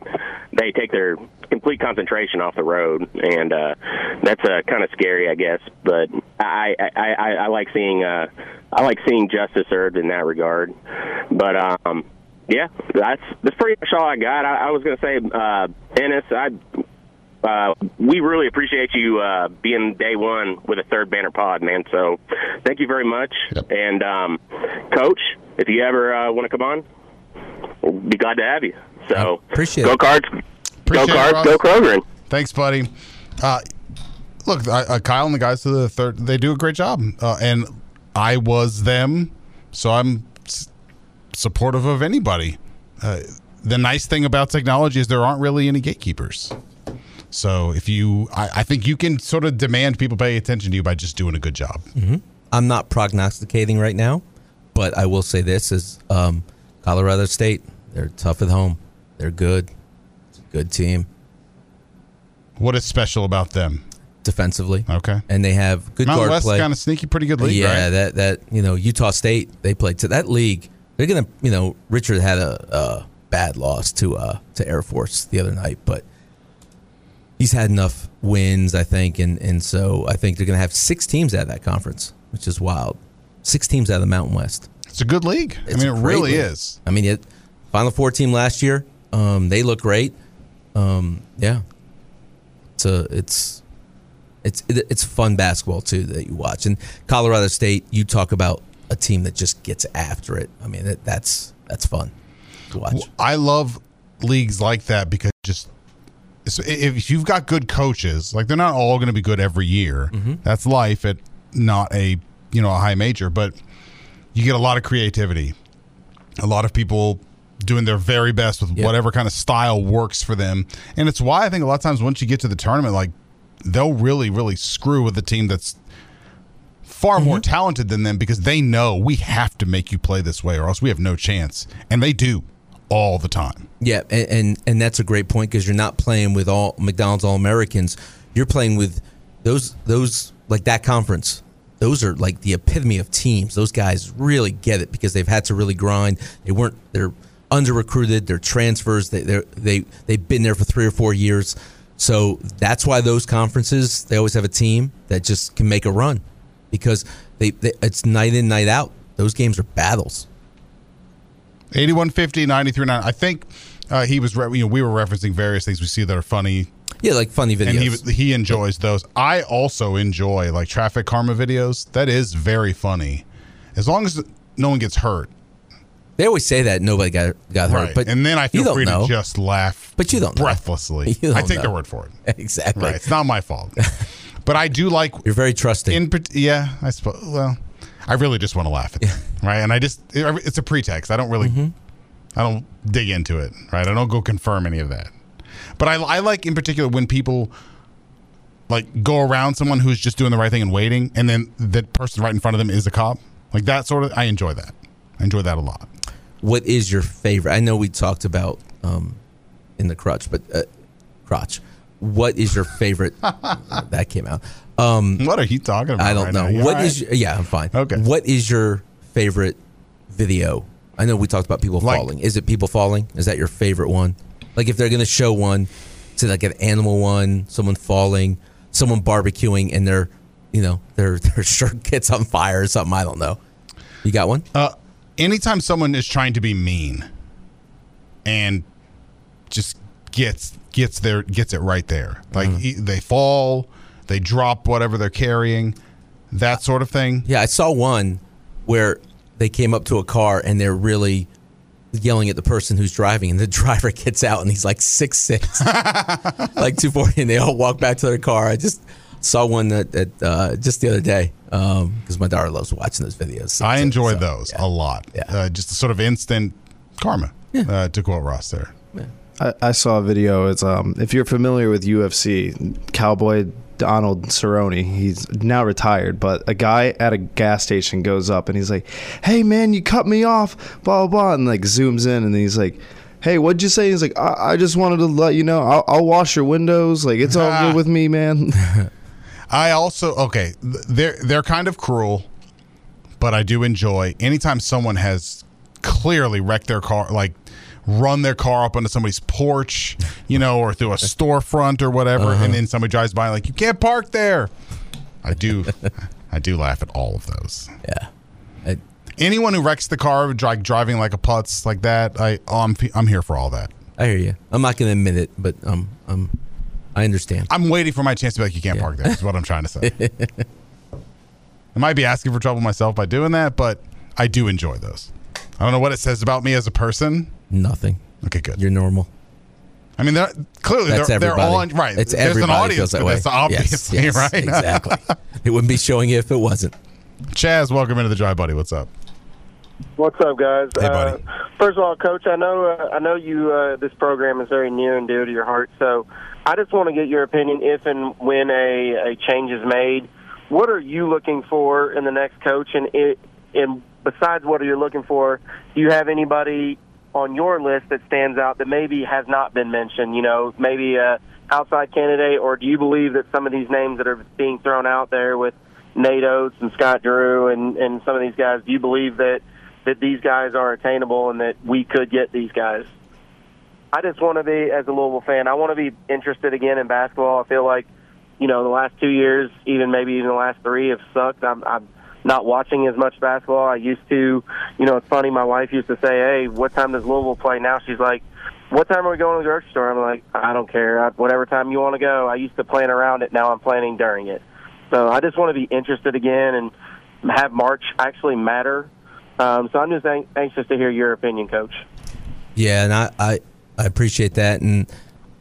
they take their complete concentration off the road. And uh that's uh, kind of scary i guess. But i i i, I like seeing uh i like seeing justice served in that regard. But um yeah, that's that's pretty much all I got. I, I was to say, uh, Ennis, I uh, we really appreciate you uh, being day one with a third banner pod, man. So thank you very much. And um, Coach, if you ever uh, want to come on, we'll be glad to have you. So appreciate go it. cards, Appreciate go cards, Ross. go Kroger. Thanks, buddy. Uh, look, uh, uh, Kyle and the guys to the third, they do a great job. Uh, and I was them, so I'm s- supportive of anybody. Uh, the nice thing about technology is there aren't really any gatekeepers. So if you, I, I think you can sort of demand people pay attention to you by just doing a good job. hmm I'm not prognosticating right now, but I will say this: is um, Colorado State. They're tough at home. They're good. It's a good team What is special about them? defensively. Okay, and they have good Mountain guard West play. kind of sneaky, pretty good league, yeah, right? that that you know Utah State they played to that league. They're gonna you know Richard had a, a bad loss to uh to Air Force the other night, but he's had enough wins, I think, and and so I think they're gonna have six teams out of that conference, which is wild. Six teams out of the Mountain West. It's a good league. I mean, it really league. is. I mean, it, Final Four team last year. Um, they look great. Um, yeah, it's a it's it's it's fun basketball too that you watch. And Colorado State, you talk about a team that just gets after it. I mean, that, that's that's fun to watch. I love leagues like that because just if you've got good coaches, like they're not all going to be good every year. Mm-hmm. That's life at not a you know a high major, but you get a lot of creativity, a lot of people doing their very best with whatever kind of style works for them, and it's why I think a lot of times once you get to the tournament, like they'll really really screw with the team that's far mm-hmm. more talented than them because they know we have to make you play this way or else we have no chance, and they do all the time. Yeah, and and, and that's a great point because you're not playing with all McDonald's All Americans. You're playing with those those like that conference. Those are like the epitome of teams. Those guys really get it because they've had to really grind. They weren't they're under recruited. They're transfers. They they they they've been there for three or four years. So that's why those conferences they always have a team that just can make a run because they, they it's night in night out. Those games are battles. 8150 939 i think uh, he was re- you know we were referencing various things we see that are funny Yeah, like funny videos. and he he enjoys those i also enjoy like traffic karma videos that is very funny as long as no one gets hurt They always say that nobody got got hurt, Right. but and then i feel free know. to just laugh But you don't breathlessly You i don't take know. their word for it exactly. right it's not my fault but i do like You're very trusting. in yeah i suppose well i really just want to laugh at them right and i just it- it's a pretext i don't really Mm-hmm. i don't dig into it right i don't go confirm any of that but i, I like in particular when people like go around someone who's just doing the right thing and waiting and then that person right in front of them is a cop like that sort of i enjoy that i enjoy that a lot what is your favorite? I know we talked about um, in the crutch, but uh, crotch. What is your favorite? that came out. Um, what are you talking about I don't right know. now? What all is? your- Yeah, I'm fine. Okay. What is your favorite video? I know we talked about people Like- falling. Is it people falling? Is that your favorite one? Like if they're going to show one, say like an animal one, someone falling, someone barbecuing, and their, you know, their their shirt gets on fire or something. I don't know. You got one? Uh, anytime someone is trying to be mean and just gets gets their gets it right there, like e- they fall, they drop whatever they're carrying, that sort of thing. Yeah, I saw one where they came up to a car and they're really yelling at the person who's driving, and the driver gets out and he's like six six, like two forty, and they all walk back to their car. I just saw one that, that uh, just the other day because my daughter loves watching those videos. I enjoy So, those yeah. a lot. Yeah. Uh, just a sort of instant karma, uh, to quote Ross there. I, I saw a video. It's um, if you're familiar with UFC, Cowboy Donald Cerrone, he's now retired, but a guy at a gas station goes up and he's like, "Hey man, you cut me off," blah blah blah, and like zooms in and he's like. Hey, what'd you say? He's like, I, I just wanted to let you know, I'll, I'll wash your windows. Like, it's all good with me, man. I also okay, they're they're kind of cruel, but I do enjoy anytime someone has clearly wrecked their car, like run their car up onto somebody's porch, you know, or through a storefront or whatever, and then somebody drives by like you can't park there. I do, I do laugh at all of those. Yeah. I- Anyone who wrecks the car, like driving like a putz like that, I oh, I'm I'm here for all that. I hear you. I'm not going to admit it, but um, um, I understand. I'm waiting for my chance to be like, you can't park there. Is what I'm trying to say. I might be asking for trouble myself by doing that, but I do enjoy those. I don't know what it says about me as a person. Nothing. Okay, good. You're normal. I mean, they're clearly That's they're, they're everybody. all on right. It's There's an everybody audience feels that for way. this, obviously, Yes, yes, right? exactly. it wouldn't be showing you if it wasn't. Chaz, welcome into the Dry Buddy. What's up? What's up, guys? Hey, buddy. Uh, first of all, Coach, I know uh, I know you. Uh, this program is very near and dear to your heart, so I just want to get your opinion if and when a, a change is made. What are you looking for in the next coach? And it, and besides what are you looking for, do you have anybody on your list that stands out that maybe has not been mentioned? You know, maybe a outside candidate, or do you believe that some of these names that are being thrown out there with Nate Oats and Scott Drew and, and some of these guys, do you believe that that these guys are attainable and that we could get these guys? I just want to be, as a Louisville fan, I want to be interested again in basketball. I feel like, you know, the last two years, even maybe even the last three, have sucked. I'm, I'm not watching as much basketball. I used to, you know, it's funny. My wife used to say, "Hey, what time does Louisville play?" Now she's like, "What time are we going to the grocery store?" I'm like, "I don't care. I, whatever time you want to go." I used to plan around it. Now I'm planning during it. So I just want to be interested again and have March actually matter. Um, so I'm just an- anxious to hear your opinion, Coach. Yeah, and I, I, I appreciate that. And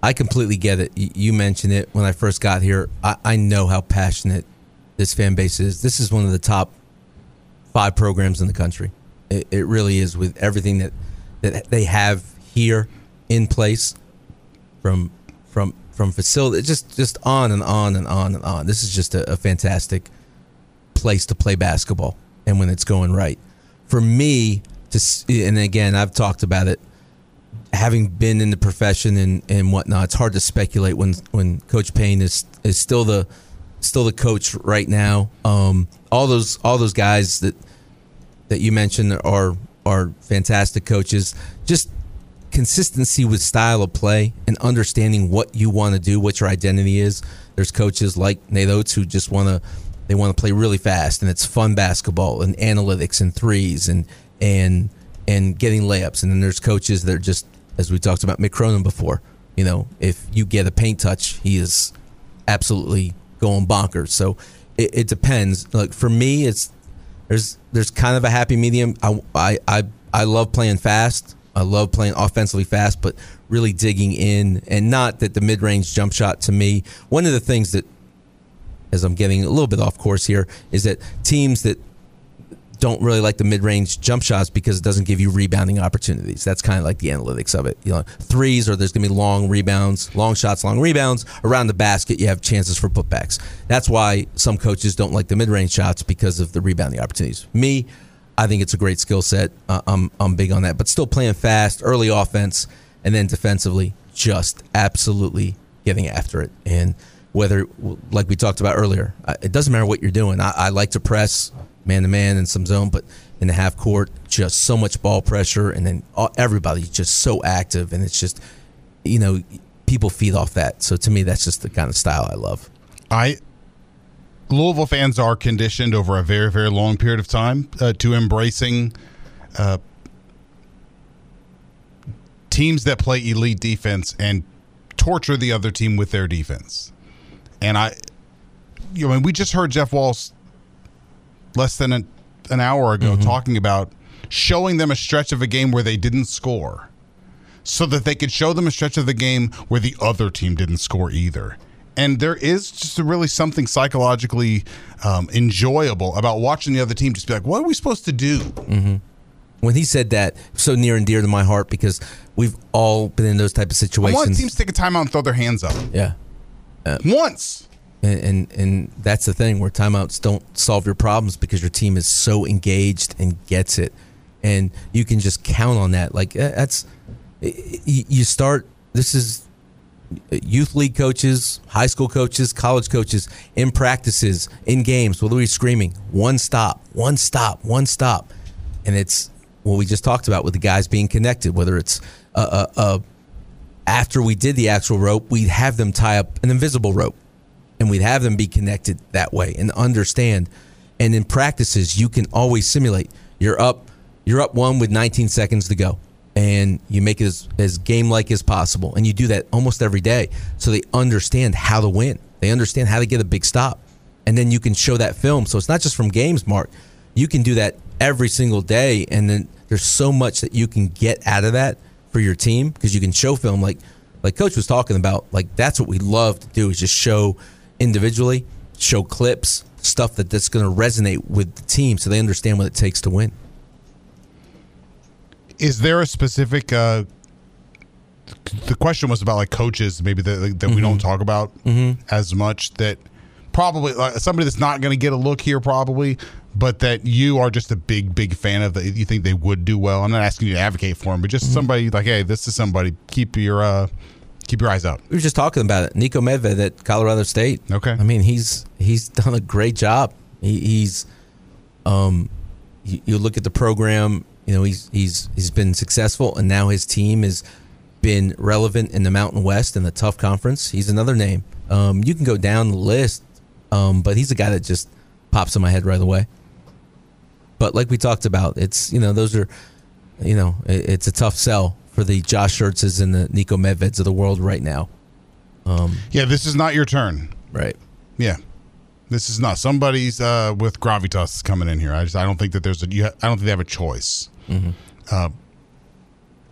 I completely get it. You mentioned it when I first got here. I, I know how passionate this fan base is. This is one of the top five programs in the country. It, it really is with everything that that they have here in place from from from facility just just on and on and on and on. This is just a, a fantastic place to play basketball and when it's going right. For me to and again, I've talked about it having been in the profession and, and whatnot, it's hard to speculate when when Coach Payne is is still the still the coach right now. Um, all those all those guys that that you mentioned are are fantastic coaches. Just consistency with style of play and understanding what you want to do, what your identity is. There's coaches like Nate Oats who just want to they want to play really fast and it's fun basketball and analytics and threes and and and getting layups. And then there's coaches that are just as we talked about Mick Cronin before. You know, if you get a paint touch, he is absolutely going bonkers. So it, it depends. Like for me, it's there's there's kind of a happy medium. I I I, I love playing fast. I love playing offensively fast, but really digging in and not that the mid range jump shot to me. One of the things that, as I'm getting a little bit off course here, is that teams that don't really like the mid-range jump shots because it doesn't give you rebounding opportunities. That's kind of like the analytics of it. You know, threes or there's going to be long rebounds, long shots, long rebounds around the basket. You have chances for putbacks. That's why some coaches don't like the mid-range shots because of the rebounding opportunities. Me, I think it's a great skill set. Uh, I'm I'm big on that, but still playing fast, early offense, and then defensively, just absolutely getting after it. And whether, like we talked about earlier, uh, it doesn't matter what you're doing. I, I like to press man to man and some zone, but in the half court, just so much ball pressure, and then everybody's just so active, and it's just, you know, people feed off that. So to me, that's just the kind of style I love. I Louisville fans are conditioned over a very very long period of time uh, to embracing uh, teams that play elite defense and torture the other team with their defense. And I, you know, and we just heard Jeff Walz less than an, an hour ago talking about showing them a stretch of a game where they didn't score so that they could show them a stretch of the game where the other team didn't score either. And there is just really something psychologically um, enjoyable about watching the other team just be like, what are we supposed to do? Mm-hmm. When he said that, so near and dear to my heart because we've all been in those type of situations. I want teams to take a timeout and throw their hands up. Yeah. Uh, Once. And, and and that's the thing where timeouts don't solve your problems because your team is so engaged and gets it, and you can just count on that. Like that's you start. This is youth league coaches, high school coaches, college coaches in practices, in games. What are we screaming? One stop, one stop, one stop, and it's what we just talked about with the guys being connected. Whether it's a, a, a after we did the actual rope, we'd have them tie up an invisible rope and we'd have them be connected that way and understand. And in practices, you can always simulate. You're up, you're up one with 19 seconds to go, and you make it as, as game like as possible. And you do that almost every day, so they understand how to win. They understand how to get a big stop, and then you can show that film. So it's not just from games, Mark. You can do that every single day, and then there's so much that you can get out of that for your team because you can show film like like coach was talking about like that's what we love to do is just show individually show clips stuff that that's going to resonate with the team so they understand what it takes to win Is there a specific? Uh, the question was about like coaches, maybe that that we don't talk about as much. That probably like, somebody that's not going to get a look here, probably, but that you are just a big, big fan of. That you think they would do well. I'm not asking you to advocate for them, but just somebody like, hey, this is somebody. Keep your uh, keep your eyes out. we were just talking about it. Niko Medved at colorado state. Okay. I mean he's he's done a great job. He, he's um you, you look at the program you know he's he's he's been successful and now his team has been relevant in the mountain west and the tough conference. He's another name. Um you can go down the list um but he's a guy that just pops in my head right away. But like we talked about it's you know those are you know it, it's a tough sell for the josh schertzes and the Niko Medveds of the world right now um Yeah, this is not your turn. Right. Yeah. This is not somebody's uh, with gravitas coming in here. I just I don't think that there's a you ha- I don't think they have a choice. Mhm. Uh,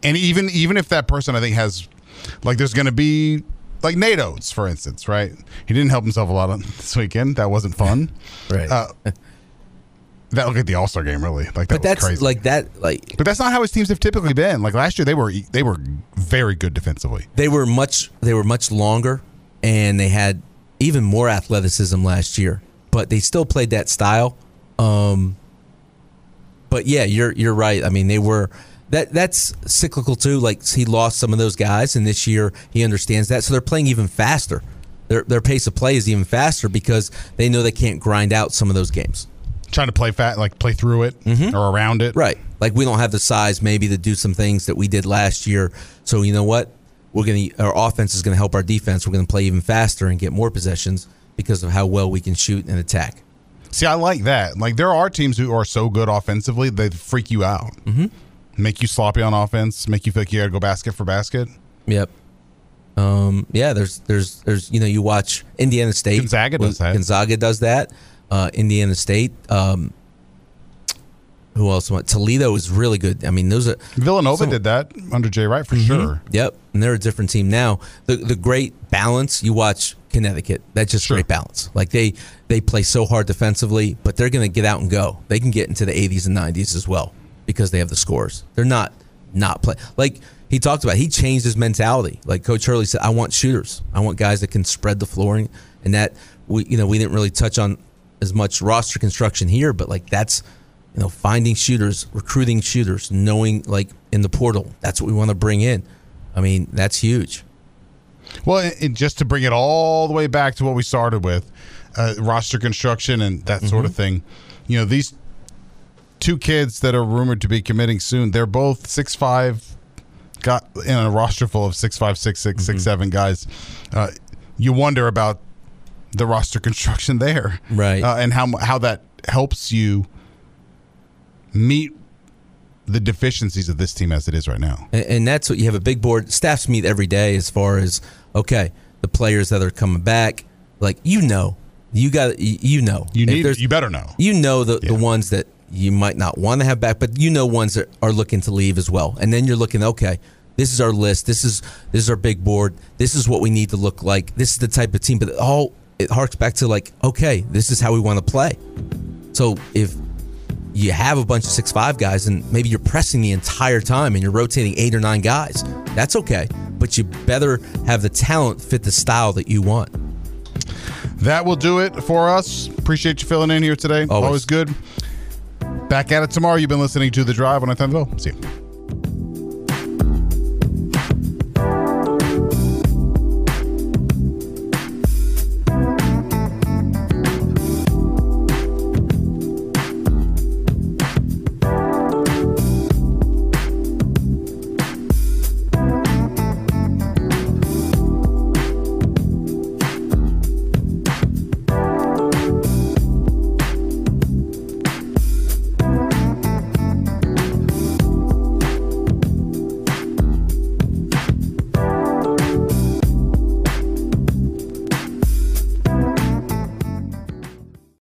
and even even if that person I think has like there's going to be like Nate Oats, for instance, right? He didn't help himself a lot on this weekend. That wasn't fun. Right. Uh, that look at the All Star game, really. Like that but that's crazy. like that. Like but that's not how his teams have typically been. Like last year, they were they were very good defensively. they were much they were much longer, and they had even more athleticism last year. But they still played that style. Um, but yeah, you're you're right. I mean, they were that that's cyclical too. Like he lost some of those guys, and this year he understands that, so they're playing even faster. Their their pace of play is even faster because they know they can't grind out some of those games. Trying to play fat, like play through it or around it. Right. Like we don't have the size maybe to do some things that we did last year. So you know what? We're gonna our offense is gonna help our defense. We're gonna play even faster and get more possessions because of how well we can shoot and attack. See, I like that. Like there are teams who are so good offensively they freak you out, mm-hmm. make you sloppy on offense, make you feel like you got to go basket for basket. Yep. Um, yeah, there's there's there's you know you watch Indiana State. Gonzaga does that. Gonzaga does that. Uh, Indiana State. Um, who else? went? Toledo is really good. I mean, those are Villanova some- did that under Jay Wright for Mhm. sure. Yep, and they're a different team now. The the great balance you watch Connecticut. That's just great balance. Like they they play so hard defensively, but they're going to get out and go. They can get into the 80s and 90s as well because they have the scores. They're not not play like he talked about. He changed his mentality. Like Coach Hurley said, I want shooters. I want guys that can spread the floor, and, and that we you know we didn't really touch on as much roster construction here, but like that's you know finding shooters, recruiting shooters, knowing like in the portal. That's what we want to bring in. I mean, that's huge. Well, and- just to bring it all the way back to what we started with, uh, roster construction and that sort of Mm-hmm. thing. You know, these two kids that are rumored to be committing soon, they're both six five, got in a roster full of six five, six six, Mm-hmm. six seven guys. Uh, you wonder about the roster construction there, Right. Uh, and how how that helps you meet the deficiencies of this team as it is right now. And, and that's what you have a big board. Staffs meet every day as far as okay, the players that are coming back. Like you know, you got you you know. You need, you better know. You know the the ones that you might not want to have back, but you know ones that are looking to leave as well. And then you're looking, okay, this is our list. This is this is our big board. This is what we need to look like. This is the type of team. But all it harks back to like, okay, this is how we want to play. So if you have a bunch of six five guys and maybe you're pressing the entire time and you're rotating eight or nine guys, that's okay. But you better have the talent fit the style that you want. That will do it for us. Appreciate you filling in here today. Always. Always good. Back at it tomorrow. You've been listening to The Drive on 10 See you.